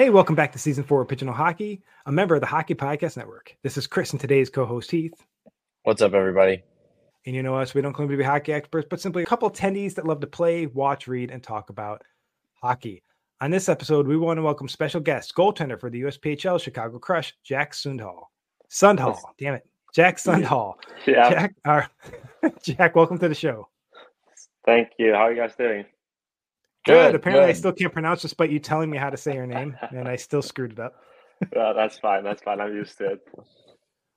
Hey, welcome back to season four of Pigeonhole Hockey, a member of the Hockey Podcast Network. This is Chris and today's co host Heath. What's up, everybody? And you know us, we don't claim to be hockey experts, but simply a couple attendees that love to play, watch, read, and talk about hockey. On this episode, we want to welcome special guest, goaltender for the USPHL Chicago Crush, Jack Sundhall. Sundhall, damn it. Jack Sundhall. Yeah. Jack, uh, Jack, welcome to the show. Thank you. How are you guys doing? Good. Good, Apparently, I still can't pronounce despite you telling me how to say your name, and I still screwed it up. Well, that's fine. That's fine. I'm used to it.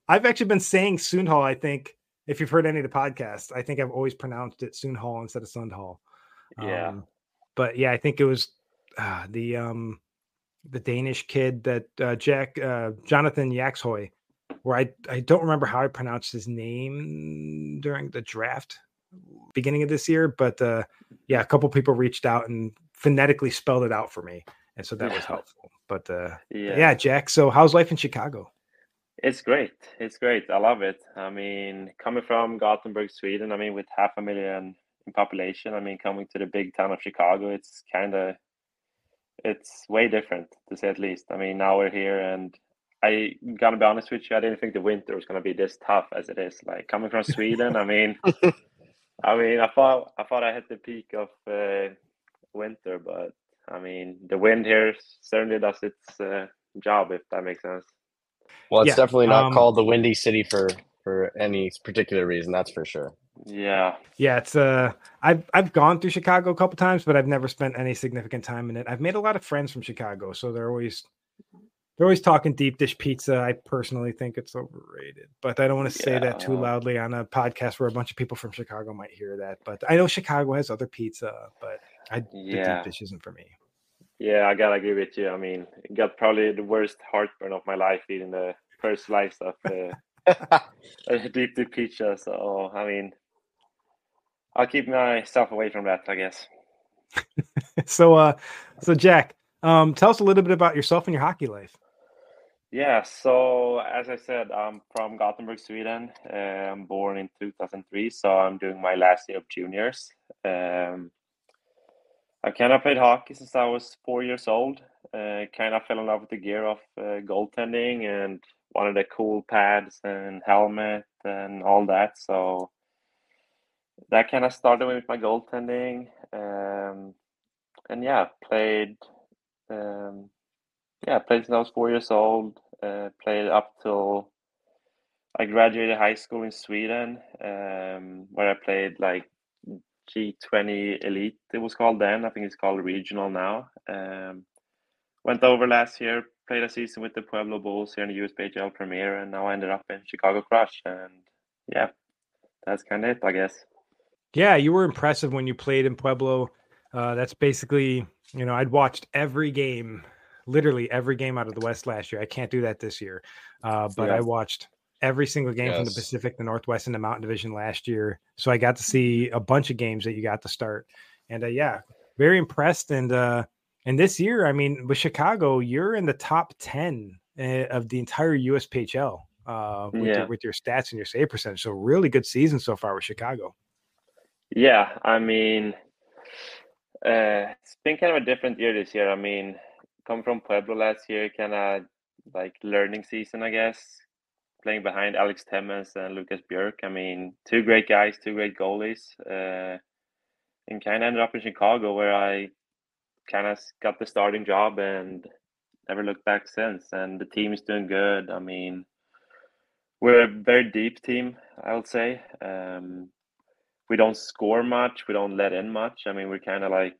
I've actually been saying Soonhall. I think if you've heard any of the podcasts, I think I've always pronounced it Soonhall instead of Sundhall. Yeah. Um, but yeah, I think it was uh, the um, the Danish kid that uh, Jack uh, Jonathan Yaxhoy, where I I don't remember how I pronounced his name during the draft beginning of this year, but uh, yeah, a couple people reached out and phonetically spelled it out for me, and so that was helpful. But uh, Yeah. yeah, Jack. So how's life in Chicago? It's great. It's great. I love it. I mean, coming from Gothenburg, Sweden, I mean, with half a million in population, I mean, coming to the big town of Chicago, it's kind of, it's way different to say at least. I mean, now we're here and I gotta be honest with you, I didn't think the winter was gonna be this tough as it is. Like coming from Sweden, I mean, I mean, I thought I thought I hit the peak of uh, winter, but I mean, the wind here certainly does its uh, job, if that makes sense. Well, it's Yeah, definitely not um, called the Windy City for for any particular reason. That's for sure. Yeah, Yeah, it's uh I've I've gone through Chicago a couple times, but I've never spent any significant time in it. I've made a lot of friends from Chicago, so they're always they're always talking deep dish pizza. I personally think it's overrated, but I don't want to say that too loudly on a podcast where a bunch of people from Chicago might hear that. But I know Chicago has other pizza, but I the Yeah. deep dish isn't for me. yeah, I gotta agree with you. I mean, got probably the worst heartburn of my life eating the first slice of uh, a deep dish pizza. So I mean, I'll keep myself away from that, I guess. so uh so Jack, um tell us a little bit about yourself and your hockey life. Yeah, so as I said, I'm from Gothenburg, Sweden. Uh, I'm born in 2003, so I'm doing my last year of juniors. Um, I kind of played hockey since I was four years old. Uh, kind of fell in love with the gear of uh, goaltending and wanted the cool pads and helmet and all that. So that kind of started with my goaltending. Um, and yeah, played. Um, yeah, played since I was four years old. Uh, played up till I graduated high school in Sweden, um, where I played like J20 Elite. It was called then. I think it's called Regional now. Um, went over last year, played a season with the Pueblo Bulls here in the USPHL Premier, and now I ended up in Chicago Crush. And yeah, that's kind of it, I guess. Yeah, you were impressive when you played in Pueblo. Uh, that's basically, you know, I'd watched every game, literally every game out of the West last year. I can't do that this year, uh, but I watched every single game from the Pacific, the Northwest, and the Mountain Division last year. So I got to see a bunch of games that you got to start, and uh, yeah, very impressed. And uh, and this year, I mean, with Chicago, you're in the top ten uh, of the entire USPHL uh, with, Yeah. your, with your stats and your save percentage. So really good season so far with Chicago. Yeah, I mean, uh, it's been kind of a different year this year. I mean, come from Pueblo last year, kind of like learning season, I guess. Playing behind Alex Temmens and Lucas Björk. I mean, two great guys, two great goalies, uh, and kind of ended up in Chicago where I kind of got the starting job and never looked back since. And the team is doing good. I mean, we're a very deep team, I would say. Um, we don't score much. We don't let in much. I mean, we're kind of like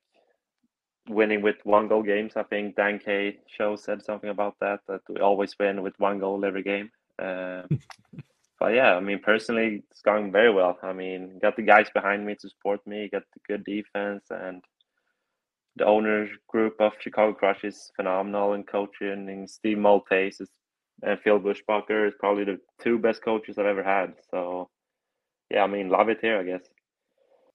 winning with one goal games. I think Dan K show said something about that that we always win with one goal every game. Uh, but yeah, I mean, personally, it's going very well. I mean, got the guys behind me to support me. Got the good defense, and the owner group of Chicago Crush is phenomenal in coaching. And Steve Maltese is, and Phil Bushbacher is probably the two best coaches I've ever had. So yeah, I mean, love it here, I guess.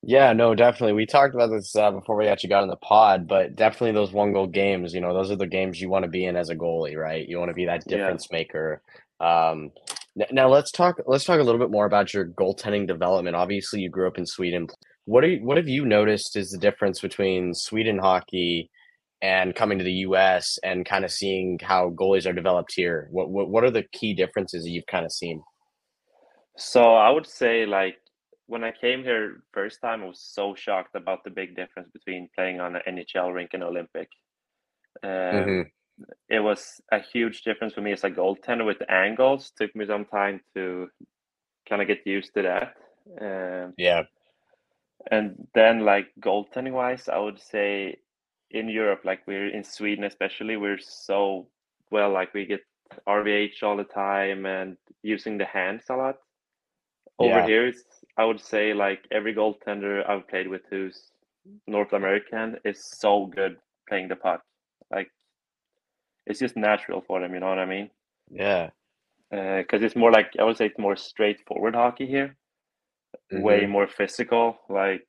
Yeah, no, definitely. We talked about this uh, before we actually got in the pod, but definitely those one goal games, you know, those are the games you want to be in as a goalie, right? You want to be that difference yeah. maker. Um, now let's talk. Let's talk a little bit more about your goaltending development. Obviously, you grew up in Sweden. What are you, what have you noticed is the difference between Sweden hockey and coming to the U.S. and kind of seeing how goalies are developed here? What what what are the key differences you've kind of seen? So I would say like when I came here first time, I was so shocked about the big difference between playing on an NHL rink and Olympic. Um, mm-hmm. It was a huge difference for me as a goaltender with the angles. Took me some time to kind of get used to that. Um, yeah. And then, like goaltending wise, I would say in Europe, like we're in Sweden especially, we're so well. Like we get RVH all the time and using the hands a lot. Over yeah. here, it's I would say like every goaltender I've played with who's North American is so good playing the puck. Like it's just natural for them. You know what I mean? Yeah. Because uh, it's more like I would say it's more straightforward hockey here. Mm-hmm. Way more physical. Like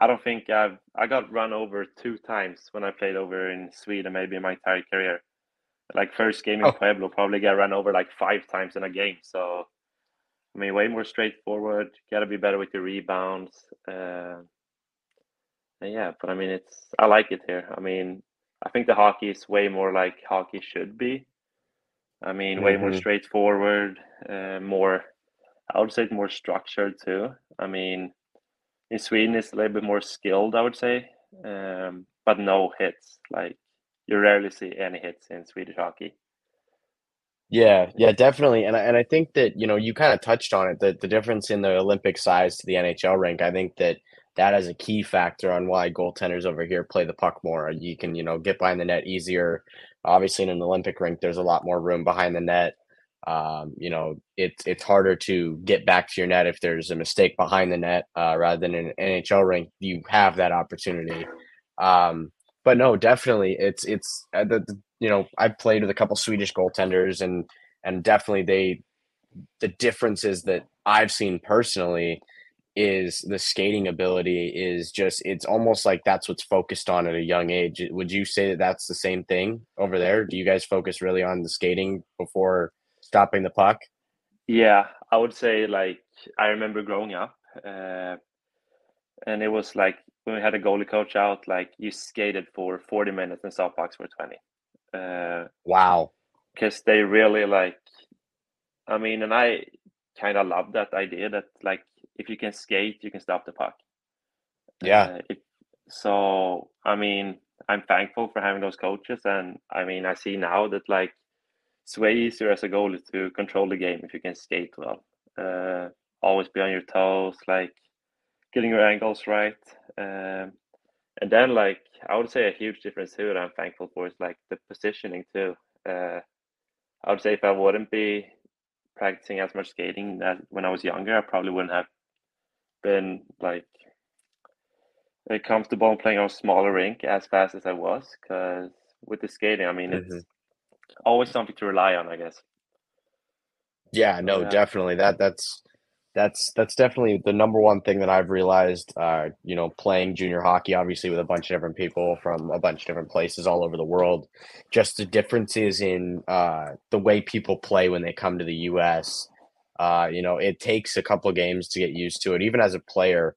I don't think I've I got run over two times when I played over in Sweden, maybe in my entire career. Like first game in oh. Pueblo, probably get run over like five times in a game. So I mean, way more straightforward. Got to be better with your rebounds. Uh, yeah, but I mean, it's I like it here. I mean, I think the hockey is way more like hockey should be. I mean, way mm-hmm. more straightforward, uh, more. I would say more structured too. I mean, in Sweden it's a little bit more skilled, I would say, um, but no hits. Like you rarely see any hits in Swedish hockey. Yeah, yeah, definitely. And I, and I think that, you know, you kind of touched on it, the, the difference in the Olympic size to the NHL rink. I think that that is a key factor on why goaltenders over here play the puck more. You can, you know, get behind the net easier. Obviously, in an Olympic rink, there's a lot more room behind the net. Um, you know, it's it's harder to get back to your net if there's a mistake behind the net uh, rather than an NHL rink. You have that opportunity. Um, but no, definitely, it's it's uh, the, the you know, I've played with a couple Swedish goaltenders and and definitely they the differences that I've seen personally is the skating ability is just it's almost like that's what's focused on at a young age. Would you say that that's the same thing over there? Do you guys focus really on the skating before stopping the puck? Yeah, I would say like I remember growing up, uh, and it was like when we had a goalie coach out, like you skated for forty minutes and pucks for twenty. Uh, wow. Because they really like, I mean, and I kind of love that idea that like if you can skate, you can stop the puck. Yeah. Uh, if, so I mean, I'm thankful for having those coaches, and I mean, I see now that like it's way easier as a goalie to control the game if you can skate well. Uh, always be on your toes, like getting your angles right. Um, and then like I would say a huge difference too that I'm thankful for is like the positioning too. Uh, I would say if I wouldn't be practicing as much skating that when I was younger, I probably wouldn't have been like comfortable playing on a smaller rink as fast as I was. Because with the skating, I mean, mm-hmm. it's always something to rely on, I guess. Yeah, no, yeah. definitely. That that's that's that's definitely the number one thing that I've realized. Uh, you know, playing junior hockey, obviously with a bunch of different people from a bunch of different places all over the world, just the differences in uh, the way people play when they come to the U.S. Uh, you know, it takes a couple games to get used to it. Even as a player,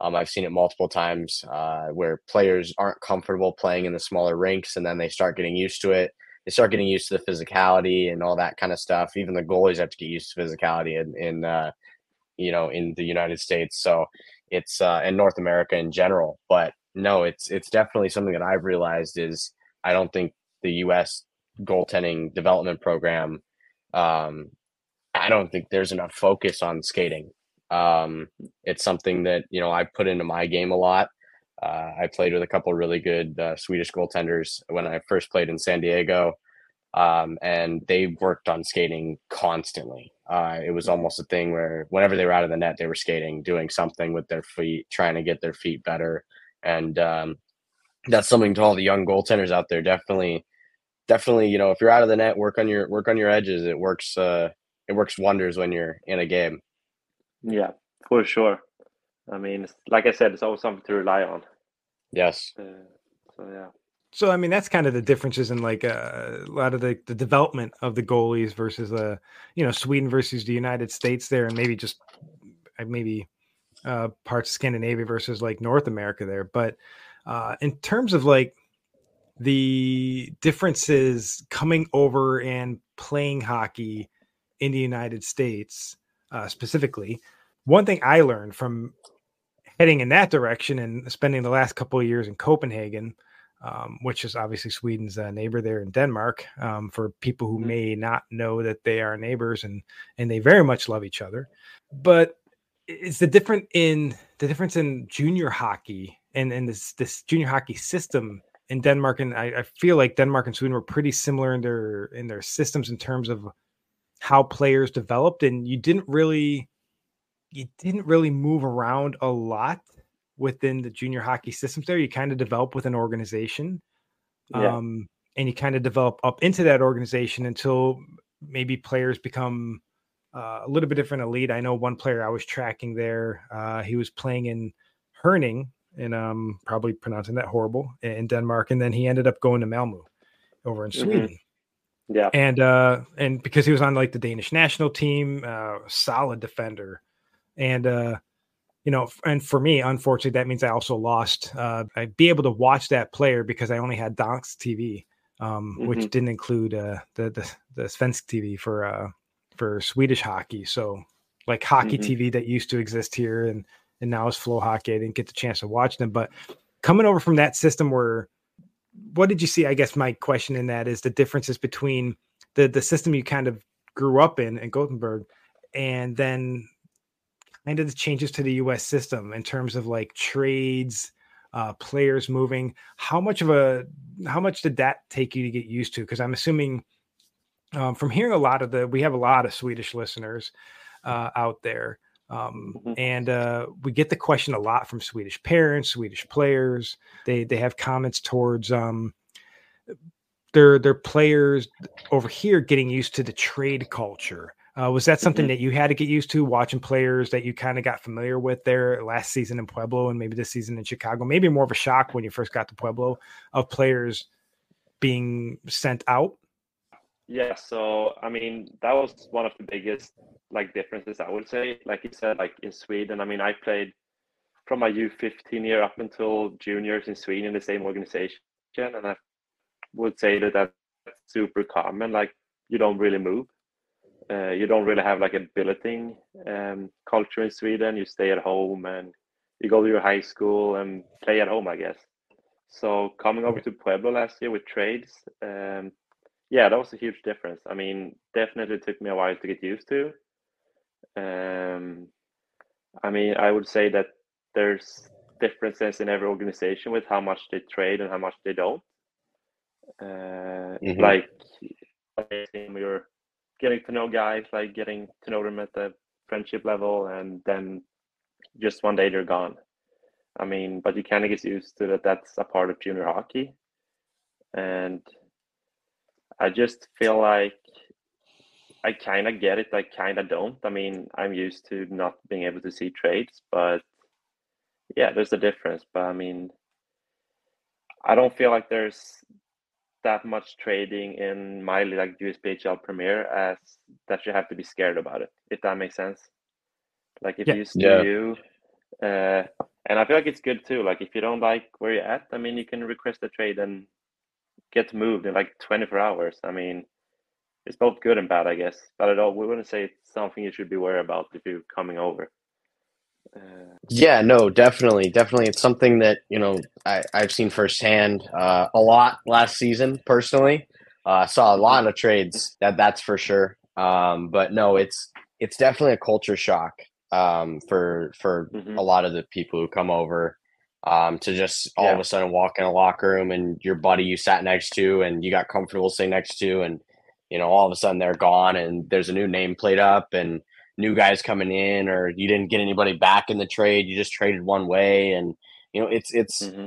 um, I've seen it multiple times uh, where players aren't comfortable playing in the smaller rinks, and then they start getting used to it. They start getting used to the physicality and all that kind of stuff. Even the goalies have to get used to physicality and, and uh, you know, in the United States. So it's uh, in North America in general. But no, it's it's definitely something that I've realized is I don't think the U.S. goaltending development program. Um, I don't think there's enough focus on skating. Um, it's something that you know I put into my game a lot. Uh, I played with a couple really good uh, Swedish goaltenders when I first played in San Diego, um, and they worked on skating constantly. Uh, it was almost a thing where whenever they were out of the net, they were skating, doing something with their feet, trying to get their feet better, and um, that's something to all the young goaltenders out there. Definitely, definitely, you know, if you're out of the net, work on your work on your edges. It works. Uh, it works wonders when you're in a game. Yeah, for sure. I mean, like I said, it's always something to rely on. Yes. Uh, so yeah. So I mean, that's kind of the differences in like uh, a lot of the, the development of the goalies versus uh, you know, Sweden versus the United States there, and maybe just uh, maybe uh, parts of Scandinavia versus like North America there. But uh, in terms of like the differences coming over and playing hockey in the United States uh, specifically, one thing I learned from heading in that direction and spending the last couple of years in Copenhagen, um, which is obviously Sweden's uh, neighbor there in Denmark. Um, for people who mm-hmm. may not know that they are neighbors and and they very much love each other, but it's the different in the difference in junior hockey and and this this junior hockey system in Denmark and I, I feel like Denmark and Sweden were pretty similar in their in their systems in terms of how players developed and you didn't really you didn't really move around a lot within the junior hockey systems there. You kind of develop with an organization. Yeah. Um, and you kind of develop up into that organization until maybe players become uh, a little bit different elite. I know one player I was tracking there, uh, he was playing in Herning, and um, probably pronouncing that horrible in Denmark, and then he ended up going to Malmo over in mm-hmm. Sweden. Mm-hmm. Yeah, and uh, and because he was on like the Danish national team, uh, solid defender, and uh, you know, and for me, unfortunately, that means I also lost. Uh, I'd be able to watch that player because I only had Donks TV, um, mm-hmm. which didn't include uh, the the the Svensk TV for uh, for Swedish hockey. So like hockey mm-hmm. TV that used to exist here, and and now is Flow Hockey. I didn't get the chance to watch them, but coming over from that system, where what did you see? I guess my question in that is the differences between the the system you kind of grew up in in Gothenburg, and then kind of the changes to the U.S. system in terms of like trades, uh, players moving. How much of a how much did that take you to get used to? Because I'm assuming um, from hearing a lot of the we have a lot of Swedish listeners uh, out there. Um, mm-hmm. and uh, we get the question a lot from Swedish parents, Swedish players. They they have comments towards um, their their players over here getting used to the trade culture uh, was that something mm-hmm. that you had to get used to watching players that you kind of got familiar with there last season in Pueblo and maybe this season in Chicago? Maybe more of a shock when you first got to Pueblo of players being sent out. Yeah, so I mean that was one of the biggest like differences I would say. Like you said, like in Sweden, I mean I played from my U15 year up until juniors in Sweden in the same organization, and I would say that that's super common. Like you don't really move uh, you don't really have like a billeting um, culture in Sweden. You stay at home and you go to your high school and play at home, I guess. So coming over to Pueblo last year with trades, um, yeah, that was a huge difference. I mean, definitely took me a while to get used to. Um, I mean, I would say that there's differences in every organization with how much they trade and how much they don't. Uh, mm-hmm. Like, you're getting to know guys, like getting to know them at the friendship level, and then just one day they're gone. I mean, but you kind of get used to that. That's a part of junior hockey, and I just feel like I kind of get it. I kind of don't. I mean, I'm used to not being able to see trades, but yeah, there's a difference. But I mean, I don't feel like there's that much trading in my like USPHL Premier as that you have to be scared about it. If that makes sense. Like if yeah. you still yeah. you, uh, and I feel like it's good too. Like if you don't like where you're at, I mean, you can request a trade and get moved in like 24 hours. I mean, it's both good and bad, I guess. But at all, we wouldn't say it's something you should be worried about if you're coming over. Yeah, no, definitely, definitely. It's something that you know I, I've seen firsthand uh, a lot last season. Personally, uh, saw a lot of trades. That that's for sure. Um, but no, it's it's definitely a culture shock um, for for mm-hmm. a lot of the people who come over um, to just all yeah. of a sudden walk in a locker room and your buddy you sat next to and you got comfortable sitting next to and you know all of a sudden they're gone and there's a new name plate up and new guys coming in or you didn't get anybody back in the trade you just traded one way and you know it's it's mm-hmm.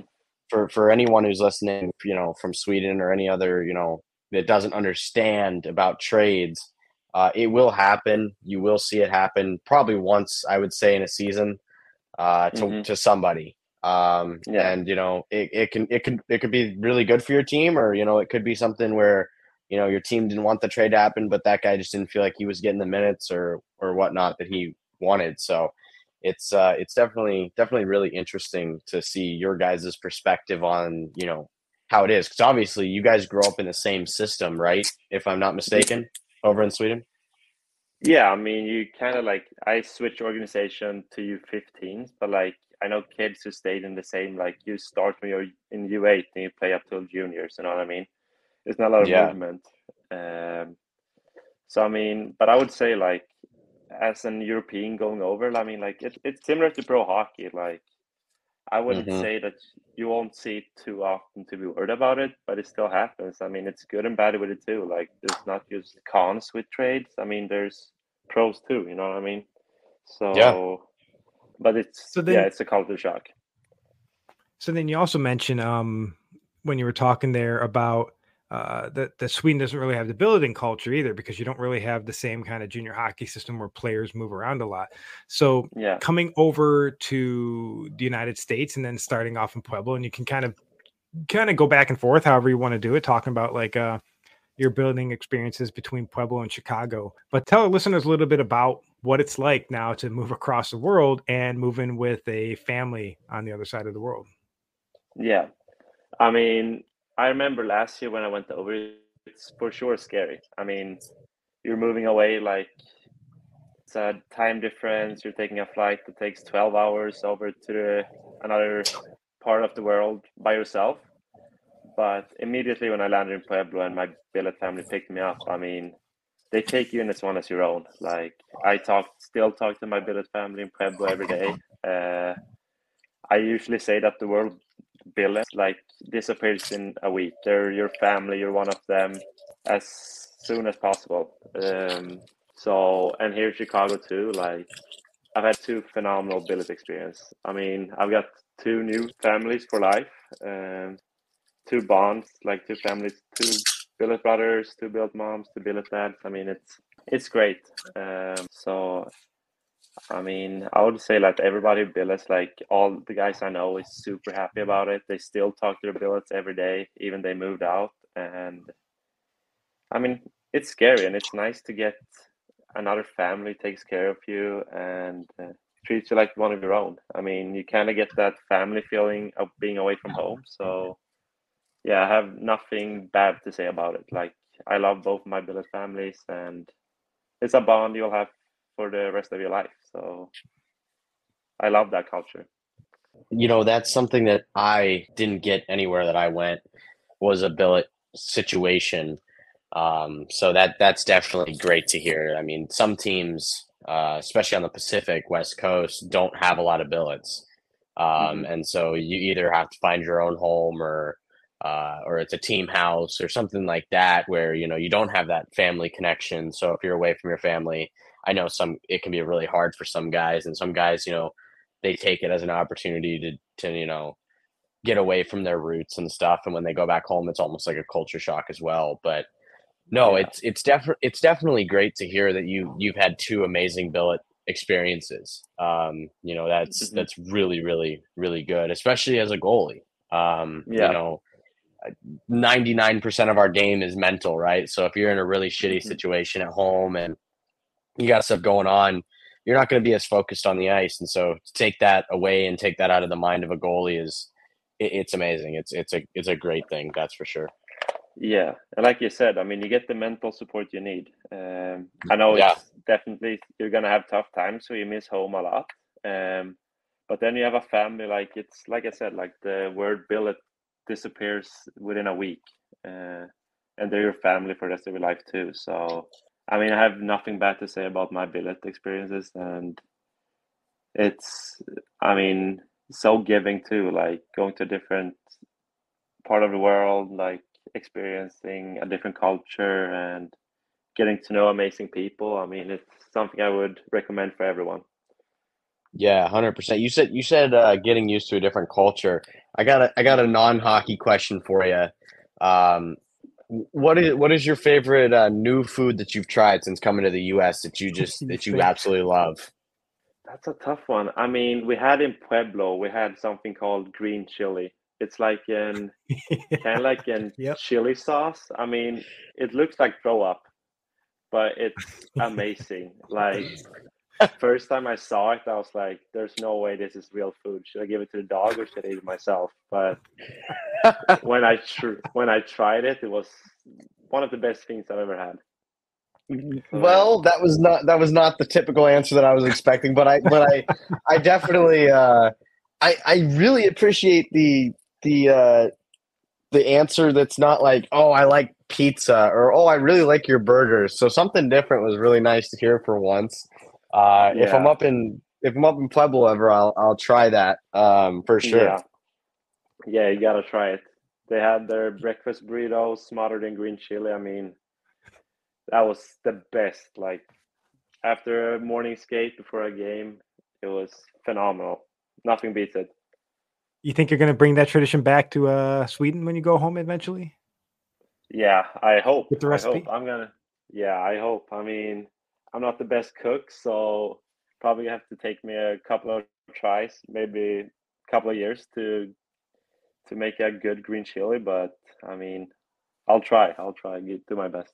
for for anyone who's listening you know from Sweden or any other you know that doesn't understand about trades uh, it will happen you will see it happen probably once I would say in a season uh, to mm-hmm. to somebody um, yeah. and you know it, it can it could it could be really good for your team or you know it could be something where you know your team didn't want the trade to happen but that guy just didn't feel like he was getting the minutes or or whatnot that he wanted so it's uh it's definitely definitely really interesting to see your guys' perspective on you know how it is because obviously you guys grow up in the same system right if i'm not mistaken over in sweden yeah i mean you kind of like i switch organization to u15s but like I know kids who stayed in the same like you start when you're in U eight and you play up till juniors. You know what I mean? There's not a lot of yeah. movement. Um, so I mean, but I would say like as an European going over, I mean, like it, it's similar to pro hockey. Like I wouldn't mm-hmm. say that you won't see it too often to be worried about it, but it still happens. I mean, it's good and bad with it too. Like there's not just cons with trades. I mean, there's pros too. You know what I mean? So yeah but it's so then, yeah, it's a culture shock. So then you also mentioned um, when you were talking there about uh, that the Sweden doesn't really have the building culture either because you don't really have the same kind of junior hockey system where players move around a lot. So yeah. coming over to the United States and then starting off in Pueblo, and you can kind of kind of go back and forth however you want to do it, talking about like uh, your building experiences between Pueblo and Chicago. But tell our listeners a little bit about what it's like now to move across the world and move in with a family on the other side of the world. Yeah. I mean, I remember last year when I went over, it's for sure scary. I mean, you're moving away like it's a time difference. You're taking a flight that takes 12 hours over to the, another part of the world by yourself. But immediately when I landed in Pueblo and my billet family picked me up, I mean, they take you in as one as your own. Like I talk, still talk to my billet family in Pueblo every day. Uh, I usually say that the word billet like disappears in a week. They're your family. You're one of them as soon as possible. Um, so and here in Chicago too. Like I've had two phenomenal billet experience. I mean, I've got two new families for life. Um, two bonds, like two families, two billet brothers, two billet moms, two billet dads. I mean, it's it's great. Um, so, I mean, I would say like everybody billets, like all the guys I know, is super happy about it. They still talk to their billets every day, even they moved out. And I mean, it's scary, and it's nice to get another family takes care of you and uh, treats you like one of your own. I mean, you kind of get that family feeling of being away from home. So yeah, I have nothing bad to say about it. Like I love both my billet families, and it's a bond you'll have for the rest of your life. So I love that culture. You know, that's something that I didn't get anywhere that I went was a billet situation. Um, so that that's definitely great to hear. I mean, some teams, uh, especially on the Pacific West Coast, don't have a lot of billets, um, mm-hmm. and so you either have to find your own home or uh, or it's a team house or something like that where you know you don't have that family connection so if you're away from your family i know some it can be really hard for some guys and some guys you know they take it as an opportunity to to you know get away from their roots and stuff and when they go back home it's almost like a culture shock as well but no yeah. it's it's definitely it's definitely great to hear that you you've had two amazing billet experiences um you know that's mm-hmm. that's really really really good especially as a goalie um yeah. you know 99% of our game is mental, right? So if you're in a really shitty mm-hmm. situation at home and you got stuff going on, you're not going to be as focused on the ice. And so to take that away and take that out of the mind of a goalie is it, it's amazing. It's it's a it's a great thing, that's for sure. Yeah, and like you said, I mean, you get the mental support you need. Um, I know yeah. it's definitely you're gonna have tough times, so you miss home a lot. Um, but then you have a family like it's like I said, like the word billet disappears within a week, uh, and they're your family for the rest of your life too. So, I mean, I have nothing bad to say about my billet experiences, and it's, I mean, so giving too. Like going to a different part of the world, like experiencing a different culture and getting to know amazing people. I mean, it's something I would recommend for everyone. Yeah, hundred percent. You said you said uh, getting used to a different culture. I got a I got a non hockey question for you. Um, what is what is your favorite uh, new food that you've tried since coming to the U.S. that you just that you absolutely love? That's a tough one. I mean, we had in Pueblo, we had something called green chili. It's like in kind of like in Yep. chili sauce. I mean, it looks like throw up, but it's amazing. like first time I saw it, I was like, "There's no way this is real food. Should I give it to the dog or should I eat it myself?" But when I tr- when I tried it, it was one of the best things I've ever had. Well, that was not that was not the typical answer that I was expecting, but I but I I definitely uh, I I really appreciate the the uh, the answer that's not like oh I like pizza or oh I really like your burgers. So something different was really nice to hear for once. Uh, If I'm up in if I'm up in Pueblo ever, I'll I'll try that um, for sure. Yeah, yeah, you gotta try it. They had their breakfast burritos smothered in green chili. I mean, that was the best. Like after a morning skate before a game, it was phenomenal. Nothing beats it. You think you're going to bring that tradition back to uh, Sweden when you go home eventually? Yeah, I hope. With the I recipe? hope I'm gonna. Yeah, I hope. I mean, I'm not the best cook, so probably have to take me a couple of tries, maybe a couple of years to to make a good green chili. But I mean, I'll try. I'll try. Get do my best.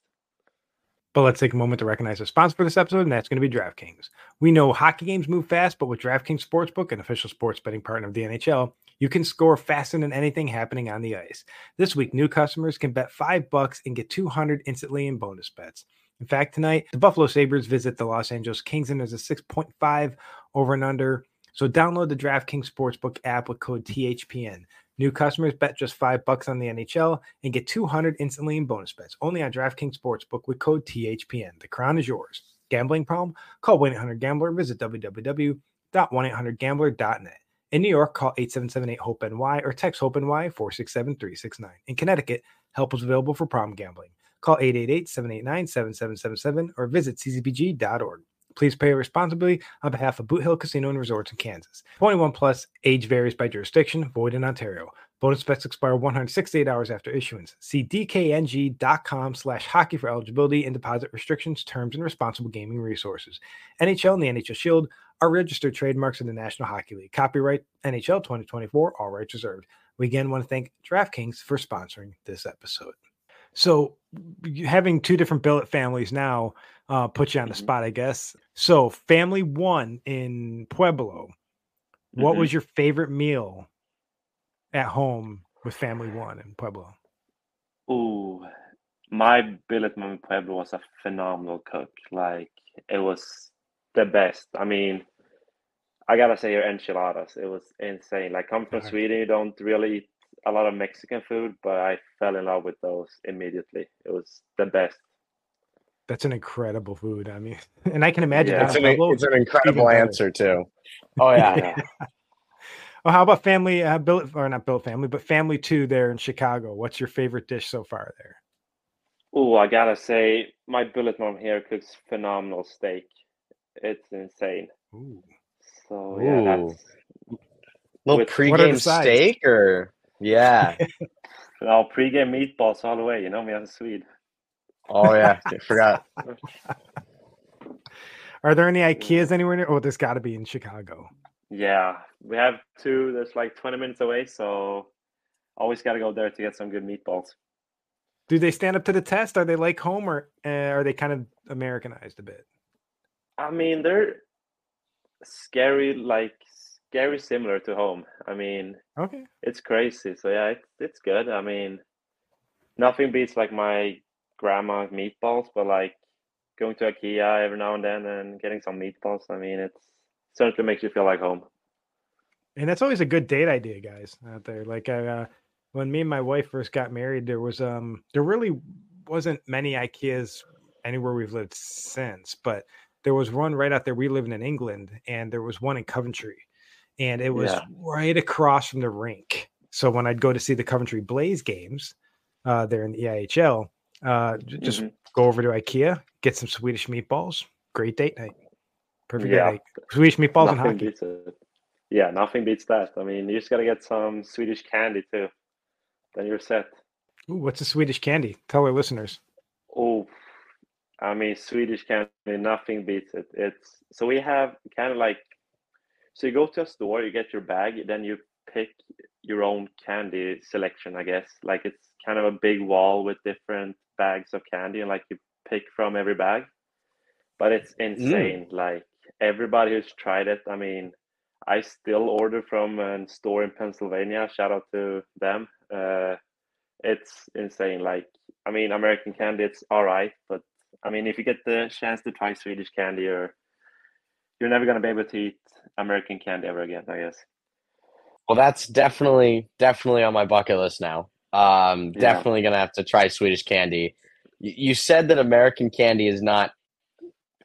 But let's take a moment to recognize our sponsor for this episode, and that's going to be DraftKings. We know hockey games move fast, but with DraftKings Sportsbook, an official sports betting partner of the NHL, you can score faster than anything happening on the ice. This week, new customers can bet five bucks and get 200 instantly in bonus bets. In fact, tonight, the Buffalo Sabres visit the Los Angeles Kings, and there's a 6.5 over and under. So download the DraftKings Sportsbook app with code THPN. New customers bet just five bucks on the NHL and get 200 instantly in bonus bets only on DraftKings Sportsbook with code THPN. The crown is yours. Gambling problem? Call 1 800 Gambler. Visit www.1800Gambler.net. In New York, call 877 HOPE NY or text HOPE NY 467 369. In Connecticut, help is available for problem gambling. Call 888 789 7777 or visit ccpg.org. Please pay responsibly on behalf of Boot Hill Casino and Resorts in Kansas. 21 plus, age varies by jurisdiction, void in Ontario. Bonus bets expire 168 hours after issuance. See dkng.com slash hockey for eligibility and deposit restrictions, terms, and responsible gaming resources. NHL and the NHL Shield are registered trademarks of the National Hockey League. Copyright NHL 2024, all rights reserved. We again want to thank DraftKings for sponsoring this episode. So, having two different billet families now uh, put you on the Mhm. spot, I guess. So, family one in Pueblo, what Mhm. was your favorite meal at home with family one in Pueblo? Ooh, my billet mom in Pueblo was a phenomenal cook. Like it was the best. I mean, I gotta say your enchiladas. It was insane. Like come from Okay. Sweden, you don't really eat a lot of Mexican food, but I fell in love with those immediately. It was the best. That's an incredible food. I mean, and I can imagine Yeah. It's an, it's an incredible answer too. Oh yeah. Yeah. Oh, how about family uh, billet or not billet family, but family two there in Chicago? What's your favorite dish so far there? Oh, I gotta say, my billet mom here cooks phenomenal steak. It's insane. Ooh. So yeah, Ooh. that's Little With- What pregame steak or yeah. now pre-game meatballs all the way. You know me, I'm Swede. Oh yeah. I forgot. Are there any IKEAs anywhere near? Oh, there's got to be in Chicago. Yeah, we have two that's like 20 minutes away, so always got to go there to get some good meatballs. Do they stand up to the test? Are they like home, or uh, are they kind of Americanized a bit? I mean, they're scary, like scary similar to home. I mean, Okay. it's crazy. So yeah, it's it's good. I mean, nothing beats like my grandma's meatballs, but like going to IKEA every now and then and getting some meatballs. I mean, it's certainly makes you feel like home. And that's always a good date idea, guys, out there. Like uh, when me and my wife first got married, there was um there really wasn't many IKEAs anywhere we've lived since, but there was one right out there. We lived in England, and there was one in Coventry, and it was yeah. right across from the rink. So when I'd go to see the Coventry Blaze games, uh, there in the EIHL, uh, just mm-hmm. go over to IKEA, get some Swedish meatballs. Great date night. Perfect yeah. night. Swedish meatballs nothing and hockey. Beats it. Yeah, nothing beats that. I mean, you just gotta get some Swedish candy too. Then you're set. Ooh, what's a Swedish candy? Tell our listeners. Oh, I mean, Swedish candy, nothing beats it. It's so we have kind of like, so you go to a store, you get your bag, then you pick your own candy selection, I guess. Like it's kind of a big wall with different bags of candy, and like you pick from every bag. But it's mm. insane. Mm. Like everybody who's tried it, I mean, I still order from a store in Pennsylvania. Shout out to them. Uh, it's insane. Like, I mean, American candy, it's all right, but I mean, if you get the chance to try Swedish candy, you're you're never gonna be able to eat American candy ever again. I guess. Well, that's definitely definitely on my bucket list now. Um, yeah. definitely gonna have to try Swedish candy. You said that American candy is not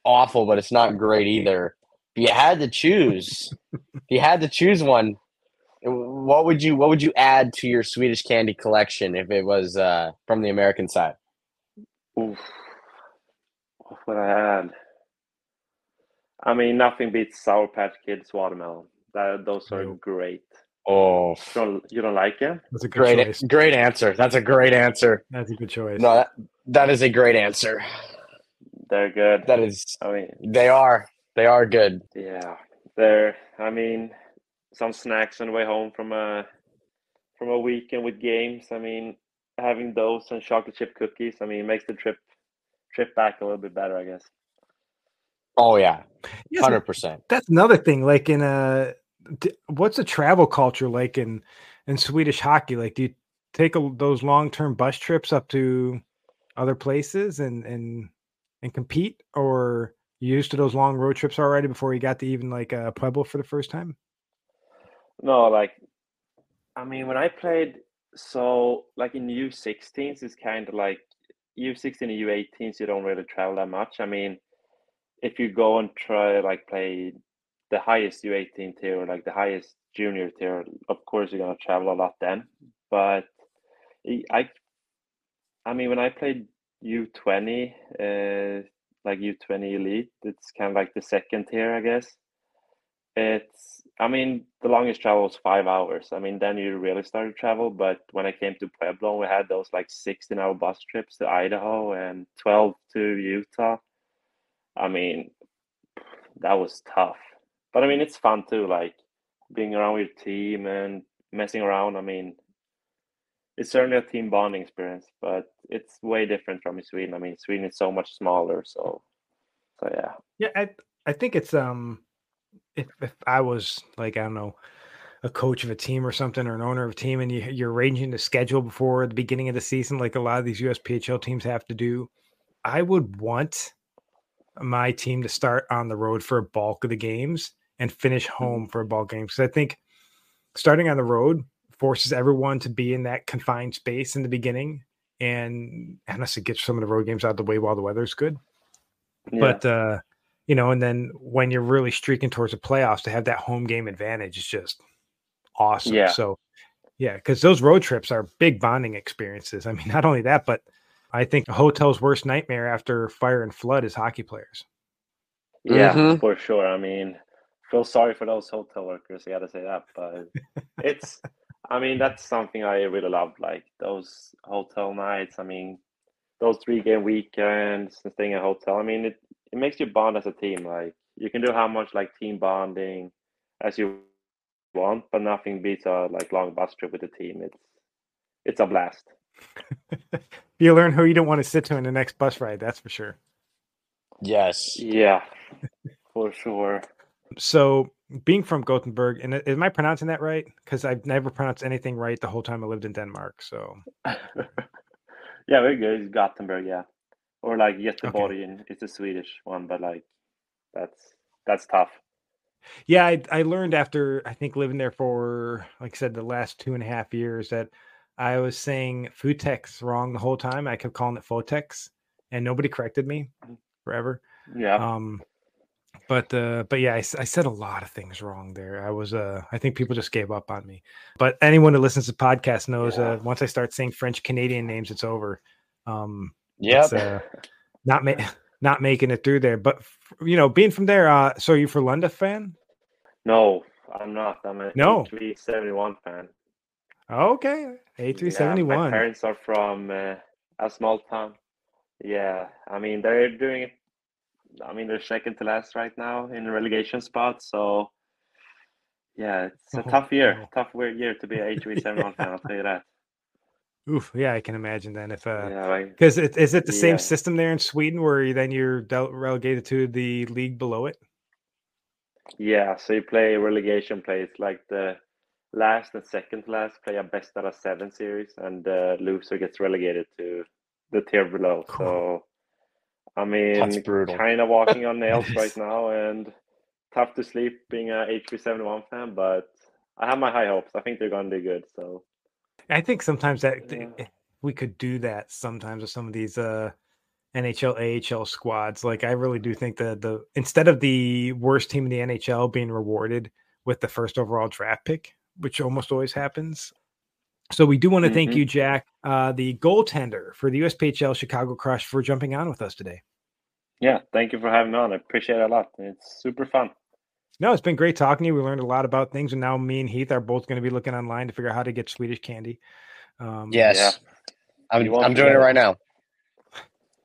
awful, but it's not great either. If you had to choose, if you had to choose one, what would you what would you add to your Swedish candy collection if it was uh, from the American side? Oof. What would I add? I mean, nothing beats Sour Patch Kids watermelon. That those are great. Oh, you don't, you don't like it? That's a great, choice. great answer. That's a great answer. That's a good choice. No, that, that is a great answer. They're good. That is. I mean, they are. They are good. Yeah, they're. I mean, some snacks on the way home from a from a weekend with games. I mean, having those and chocolate chip cookies. I mean, makes the trip trip back a little bit better, I guess. Oh yeah, hundred percent. That's another thing. Like in a, what's the travel culture like in in Swedish hockey? Like, do you take a, those long term bus trips up to other places and and and compete, or you used to those long road trips already before you got to even like uh, Pueblo for the first time? No, like, I mean, when I played, so like in U16s, it's kind of like U16 and U18s, you don't really travel that much. I mean, if you go and try like play the highest U18 tier, or like the highest junior tier, of course you're gonna travel a lot then. But I, I mean, when I played U20, uh, like U20 elite, it's kind of like the second tier, I guess. It's, I mean, the longest travel was five hours. I mean, then you really started to travel. But when I came to Pueblo, we had those like 16 hour bus trips to Idaho and 12 to Utah. I mean, that was tough. But I mean, it's fun too, like being around with your team and messing around. I mean, it's certainly a team bonding experience, but it's way different from Sweden. I mean, Sweden is so much smaller, so so yeah. Yeah, I I think it's um if if I was like I don't know a coach of a team or something or an owner of a team and you, you're arranging the schedule before the beginning of the season like a lot of these USPHL teams have to do, I would want my team to start on the road for a bulk of the games and finish mm-hmm. home for a ball game because I think starting on the road forces everyone to be in that confined space in the beginning and honestly get some of the road games out of the way while the weather's good. Yeah. But uh you know, and then when you're really streaking towards the playoffs to have that home game advantage is just awesome. Yeah. So, yeah, because those road trips are big bonding experiences. I mean, not only that, but I think a hotel's worst nightmare after fire and flood is hockey players. Yeah, mm-hmm. for sure. I mean, feel sorry for those hotel workers. I got to say that, but it's. I mean, that's something I really love. Like those hotel nights. I mean, those three game weekends and staying at a hotel. I mean, it it makes you bond as a team. Like you can do how much like team bonding as you want, but nothing beats a like long bus trip with the team. It's it's a blast. you learn who you don't want to sit to in the next bus ride. That's for sure. Yes. Yeah, for sure. So, being from Gothenburg, and uh, am I pronouncing that right? Because I've never pronounced anything right the whole time I lived in Denmark. So, yeah, very good. Gothenburg, yeah or like Göteborg okay. it's a Swedish one, but like that's that's tough. Yeah, I, I learned after I think living there for like I said the last two and a half years that I was saying Futex wrong the whole time. I kept calling it Fotex, and nobody corrected me forever. Yeah. Um, but uh, but yeah, I said a lot of things wrong there. I was uh, I think people just gave up on me. But anyone who listens to the podcast knows Yeah. uh, once I start saying French Canadian names, it's over. Um, it's, uh, not ma- not making it through there. But you know, being from there, uh, so are you Frölunda fan? No, I'm not. I'm a No. 371 fan. Okay, HV71. Yeah, my parents are from uh, a small town. Yeah, I mean they're doing it. I mean they're second to last right now in relegation spot. So yeah, it's a Oh, tough year. no. Tough weird year to be HV seventy one. fan. I'll tell you that. Oof, yeah, I can imagine then if uh, Yeah, like, because it, is it the same Yeah. system there in Sweden where then you're relegated to the league below it? yeah. So you play relegation plays like the last and second to last play a best out of seven series, and the loser gets relegated to the tier below. Cool. So I mean, kind of walking on nails right now, and tough to sleep being a HV71 fan. But I have my high hopes. I think they're going to do good. So I think sometimes that Yeah. we could do that sometimes with some of these uh NHL AHL squads. Like I really do think that the instead of the worst team in the NHL being rewarded with the first overall draft pick, which almost always happens. So we do want to thank Mhm. you, Jack, uh, the goaltender for the USPHL Chicago Crush, for jumping on with us today. yeah, thank you for having me on. I appreciate it a lot. It's super fun. No, it's been great talking to you. We learned a lot about things, and now me and Heath are both going to be looking online to figure out how to get Swedish candy. Um, Yes. I'm I'm doing it it. right now.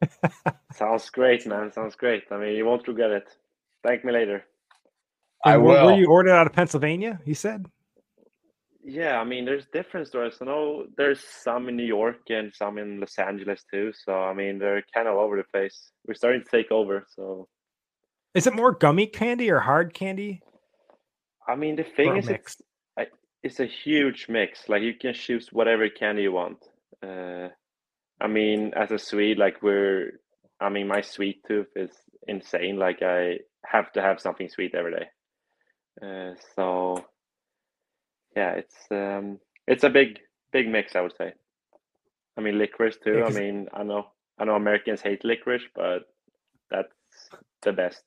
Sounds great, man. Sounds great. I mean, you won't regret it. Thank me later. I and were- Were you ordered out of Pennsylvania? He said. Yeah, I mean, there's different stores. I know there's some in New York and some in Los Angeles too. So I mean, they're kind of all over the place. We're starting to take over. So Is it more gummy candy or hard candy? I mean, the thing is, it's it's a huge mix. Like you can choose whatever candy you want. Uh, I mean, as a Swede, like we're, I mean, my sweet tooth is insane. Like I have to have something sweet every day. Uh, so yeah, it's um, it's a big big mix, I would say. I mean, licorice too. Yeah, I 'cause- mean, I know I know Americans hate licorice, but that's the best.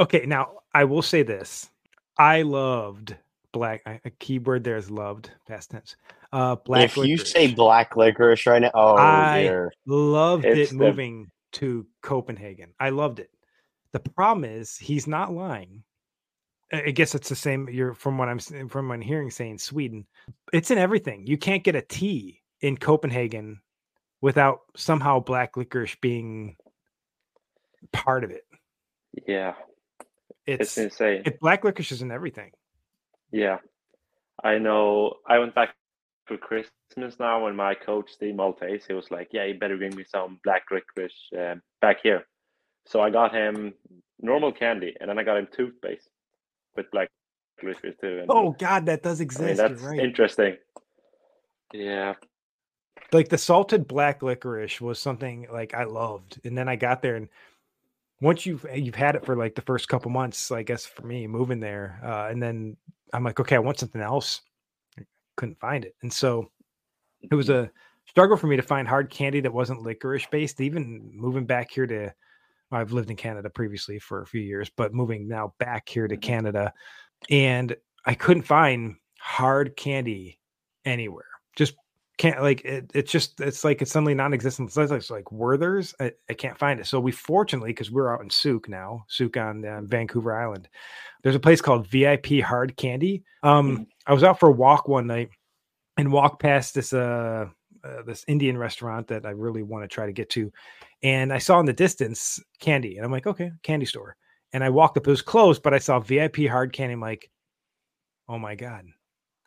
Okay, now I will say this: I loved black. A keyword there is loved, past tense. Uh, black. if you say black licorice right now, oh I- dear. loved It's it the- moving to Copenhagen. I loved it. The problem is he's not lying. I guess it's the same. You're from what I'm from what I'm hearing saying Sweden. It's in everything. You can't get a tea in Copenhagen without somehow black licorice being part of it. Yeah, It's it's insane. it, black licorice is in everything. Yeah, I know. I went back for Christmas now, and my coach Steve Maltese, he was like, "Yeah, you better bring me some black licorice um, back here." So I got him normal candy, and then I got him toothpaste with black licorice too. And Oh God, that does I exist. mean, that's right. interesting. Yeah, like the salted black licorice was something like I loved, and then I got there and once you've you've had it for like the first couple months, I guess for me moving there, uh, and then I'm like, okay, I want something else. I couldn't find it, and so it was a struggle for me to find hard candy that wasn't licorice based. Even moving back here to, well, I've lived in Canada previously for a few years, but moving now back here to Mhm. Canada, and I couldn't find hard candy anywhere. Just can't like it, it's just it's like it's suddenly non-existent. It's like, it's like Werther's. I, I can't find it. So we fortunately, because we're out in Sooke now, Sooke on uh, Vancouver Island. There's a place called VIP Hard Candy. Um, Mhm. I was out for a walk one night and walked past this uh, uh this Indian restaurant that I really want to try to get to, and I saw in the distance candy, and I'm like, okay, candy store. And I walked up. It was closed, but I saw VIP Hard Candy. I'm like, oh my god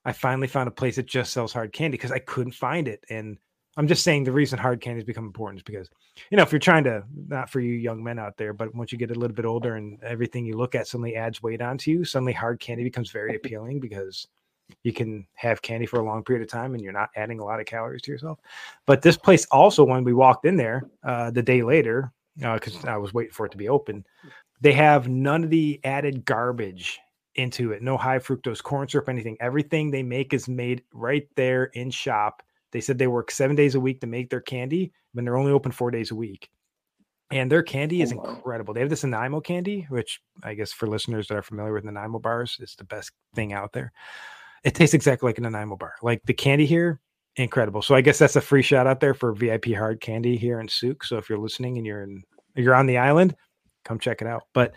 I finally found a place that just sells hard candy because I couldn't find it. And I'm just saying the reason hard candy has become important is because, you know, if you're trying to, not for you young men out there, but once you get a little bit older and everything you look at suddenly adds weight onto you, suddenly hard candy becomes very appealing because you can have candy for a long period of time and you're not adding a lot of calories to yourself. But this place also, when we walked in there uh, the day later, because I was waiting for it to be open, they have none of the added garbage into it. No high fructose corn syrup, anything. Everything they make is made right there in shop. They said they work seven days a week to make their candy when they're only open four days a week. And their candy is Oh, incredible. They have this Nanaimo candy, which I guess for listeners that are familiar with Nanaimo bars, is the best thing out there. It tastes exactly like a Nanaimo bar. Like the candy here, incredible. So I guess that's a free shout out there for VIP hard candy here in Sooke. So if you're listening and you're in you're on the island, come check it out. But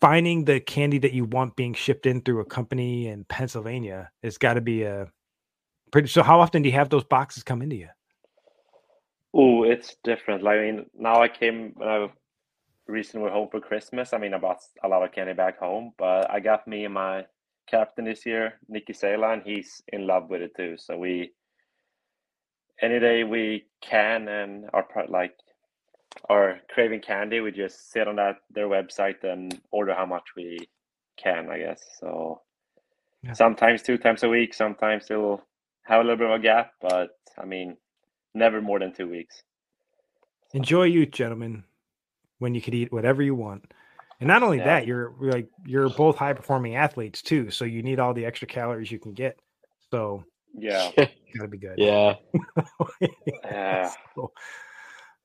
finding the candy that you want being shipped in through a company in Pennsylvania has got to be a pretty. So how often do you have those boxes come into you? Oh, it's different. Like, I mean, now I came when I recently home for Christmas. I mean, I bought a lot of candy back home, but I got me and my captain this year, Nikki Sela, and he's in love with it too. So we, any day we can and are like are craving candy, we just sit on that their website and order how much we can, I guess. So Yeah. sometimes two times a week, sometimes they'll have a little bit of a gap, but I mean, never more than two weeks. Enjoy youth, gentlemen, when you could eat whatever you want. And not only Yeah. that, you're like you're both high performing athletes too. So you need all the extra calories you can get. So Yeah. gotta be good. yeah. Yeah. So,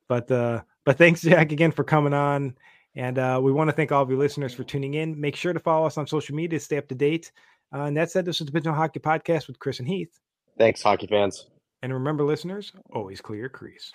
but uh but thanks jack again for coming on and uh we want to thank all of you listeners for tuning in make sure to follow us on social media to stay up to date uh, and that said this is the pigeon hockey podcast with chris and heath Thanks, hockey fans. and remember listeners always clear your crease